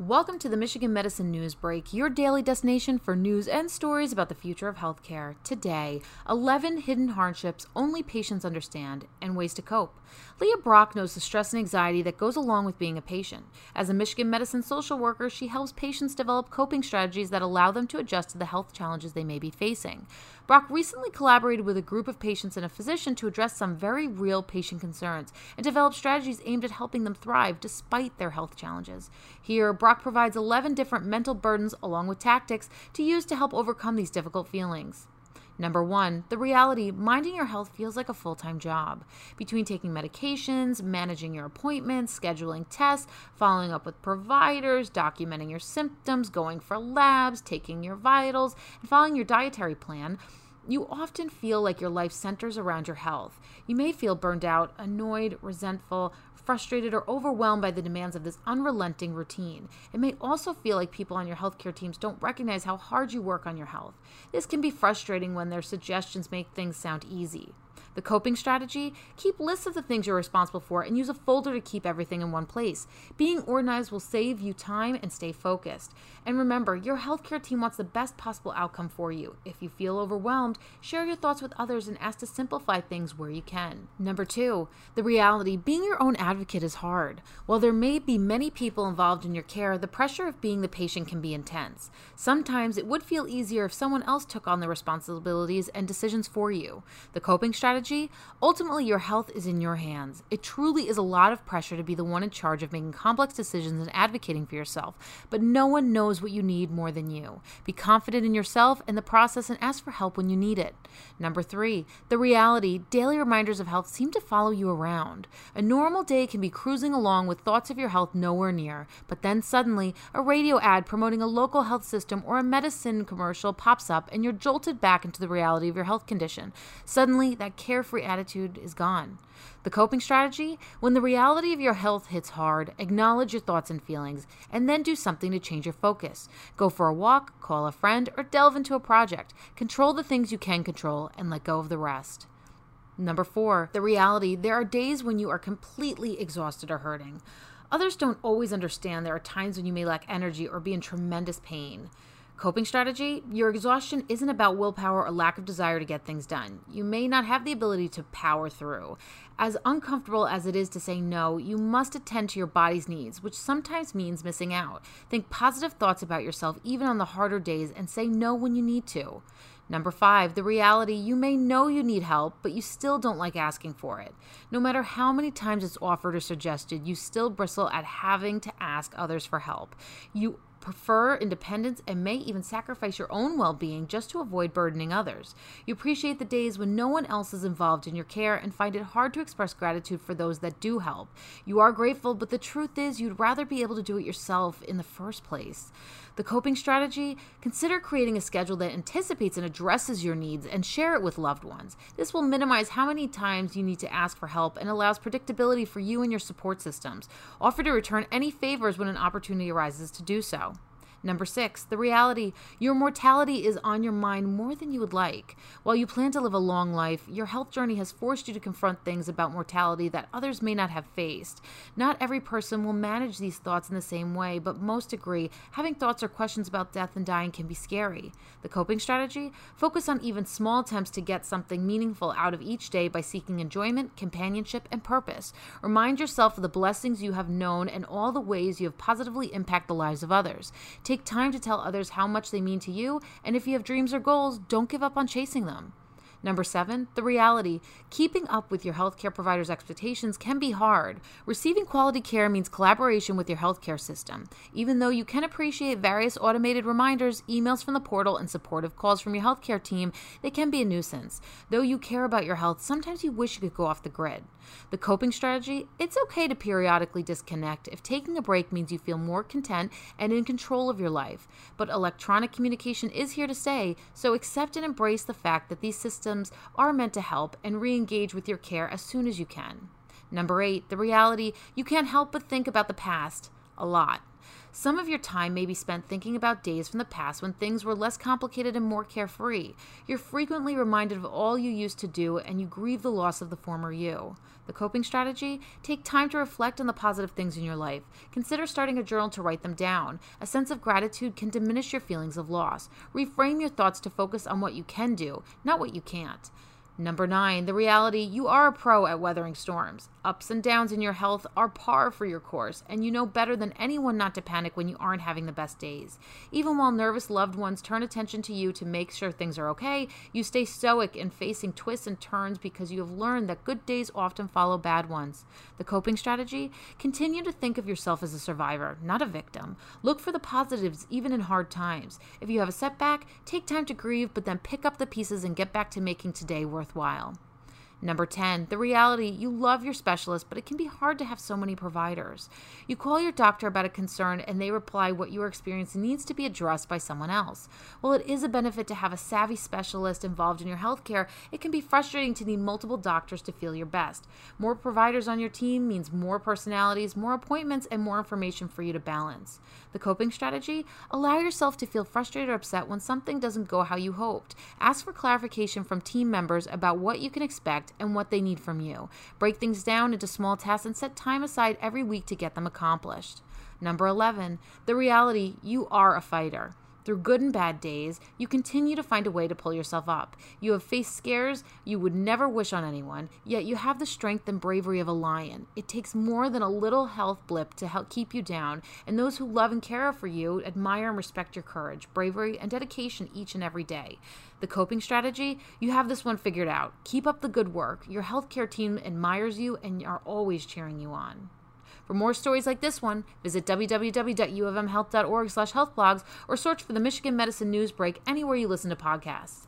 Welcome to the Michigan Medicine News Break, your daily destination for news and stories about the future of healthcare. Today, 11 hidden hardships only patients understand and ways to cope. Leah Brock knows the stress and anxiety that goes along with being a patient. As a Michigan Medicine social worker, she helps patients develop coping strategies that allow them to adjust to the health challenges they may be facing. Brock recently collaborated with a group of patients and a physician to address some very real patient concerns and develop strategies aimed at helping them thrive despite their health challenges. Here, Brock provides 11 different mental burdens along with tactics to use to help overcome these difficult feelings. Number one, the reality minding your health feels like a full time job. Between taking medications, managing your appointments, scheduling tests, following up with providers, documenting your symptoms, going for labs, taking your vitals, and following your dietary plan, you often feel like your life centers around your health. You may feel burned out, annoyed, resentful, frustrated, or overwhelmed by the demands of this unrelenting routine. It may also feel like people on your healthcare teams don't recognize how hard you work on your health. This can be frustrating when their suggestions make things sound easy. The coping strategy keep lists of the things you're responsible for and use a folder to keep everything in one place. Being organized will save you time and stay focused. And remember, your healthcare team wants the best possible outcome for you. If you feel overwhelmed, share your thoughts with others and ask to simplify things where you can. Number two, the reality being your own advocate is hard. While there may be many people involved in your care, the pressure of being the patient can be intense. Sometimes it would feel easier if someone else took on the responsibilities and decisions for you. The coping strategy strategy, ultimately your health is in your hands. It truly is a lot of pressure to be the one in charge of making complex decisions and advocating for yourself, but no one knows what you need more than you. Be confident in yourself and the process and ask for help when you need it. Number three, the reality daily reminders of health seem to follow you around. A normal day can be cruising along with thoughts of your health nowhere near, but then suddenly a radio ad promoting a local health system or a medicine commercial pops up and you're jolted back into the reality of your health condition. Suddenly, that care carefree attitude is gone. The coping strategy when the reality of your health hits hard, acknowledge your thoughts and feelings, and then do something to change your focus. Go for a walk, call a friend, or delve into a project. Control the things you can control and let go of the rest. Number four, the reality there are days when you are completely exhausted or hurting. Others don't always understand there are times when you may lack energy or be in tremendous pain. Coping strategy Your exhaustion isn't about willpower or lack of desire to get things done. You may not have the ability to power through. As uncomfortable as it is to say no, you must attend to your body's needs, which sometimes means missing out. Think positive thoughts about yourself even on the harder days and say no when you need to. Number five, the reality you may know you need help, but you still don't like asking for it. No matter how many times it's offered or suggested, you still bristle at having to ask others for help. You prefer independence and may even sacrifice your own well being just to avoid burdening others. You appreciate the days when no one else is involved in your care and find it hard to express gratitude for those that do help. You are grateful, but the truth is you'd rather be able to do it yourself in the first place. The coping strategy consider creating a schedule that anticipates and addresses your needs and share it with loved ones. This will minimize how many times you need to ask for help and allows predictability for you and your support systems. Offer to return any favors when an opportunity arises to do so. Number six, the reality your mortality is on your mind more than you would like. While you plan to live a long life, your health journey has forced you to confront things about mortality that others may not have faced. Not every person will manage these thoughts in the same way, but most agree having thoughts or questions about death and dying can be scary. The coping strategy? Focus on even small attempts to get something meaningful out of each day by seeking enjoyment, companionship, and purpose. Remind yourself of the blessings you have known and all the ways you have positively impacted the lives of others. Take Take time to tell others how much they mean to you, and if you have dreams or goals, don't give up on chasing them. Number seven, the reality. Keeping up with your healthcare provider's expectations can be hard. Receiving quality care means collaboration with your healthcare system. Even though you can appreciate various automated reminders, emails from the portal, and supportive calls from your healthcare team, they can be a nuisance. Though you care about your health, sometimes you wish you could go off the grid. The coping strategy it's okay to periodically disconnect if taking a break means you feel more content and in control of your life. But electronic communication is here to stay, so accept and embrace the fact that these systems are meant to help and re engage with your care as soon as you can. Number eight, the reality you can't help but think about the past a lot. Some of your time may be spent thinking about days from the past when things were less complicated and more carefree. You're frequently reminded of all you used to do and you grieve the loss of the former you. The coping strategy? Take time to reflect on the positive things in your life. Consider starting a journal to write them down. A sense of gratitude can diminish your feelings of loss. Reframe your thoughts to focus on what you can do, not what you can't. Number nine, the reality you are a pro at weathering storms. Ups and downs in your health are par for your course, and you know better than anyone not to panic when you aren't having the best days. Even while nervous loved ones turn attention to you to make sure things are okay, you stay stoic in facing twists and turns because you have learned that good days often follow bad ones. The coping strategy? Continue to think of yourself as a survivor, not a victim. Look for the positives even in hard times. If you have a setback, take time to grieve, but then pick up the pieces and get back to making today worthwhile. Number 10, the reality you love your specialist, but it can be hard to have so many providers. You call your doctor about a concern and they reply what you are experiencing needs to be addressed by someone else. While it is a benefit to have a savvy specialist involved in your healthcare, it can be frustrating to need multiple doctors to feel your best. More providers on your team means more personalities, more appointments, and more information for you to balance. The coping strategy allow yourself to feel frustrated or upset when something doesn't go how you hoped. Ask for clarification from team members about what you can expect and what they need from you. Break things down into small tasks and set time aside every week to get them accomplished. Number 11, the reality you are a fighter. Through good and bad days, you continue to find a way to pull yourself up. You have faced scares you would never wish on anyone, yet you have the strength and bravery of a lion. It takes more than a little health blip to help keep you down, and those who love and care for you admire and respect your courage, bravery, and dedication each and every day. The coping strategy, you have this one figured out. Keep up the good work. Your healthcare team admires you and are always cheering you on. For more stories like this one, visit www.uofmhealth.org slash healthblogs or search for the Michigan Medicine News Break anywhere you listen to podcasts.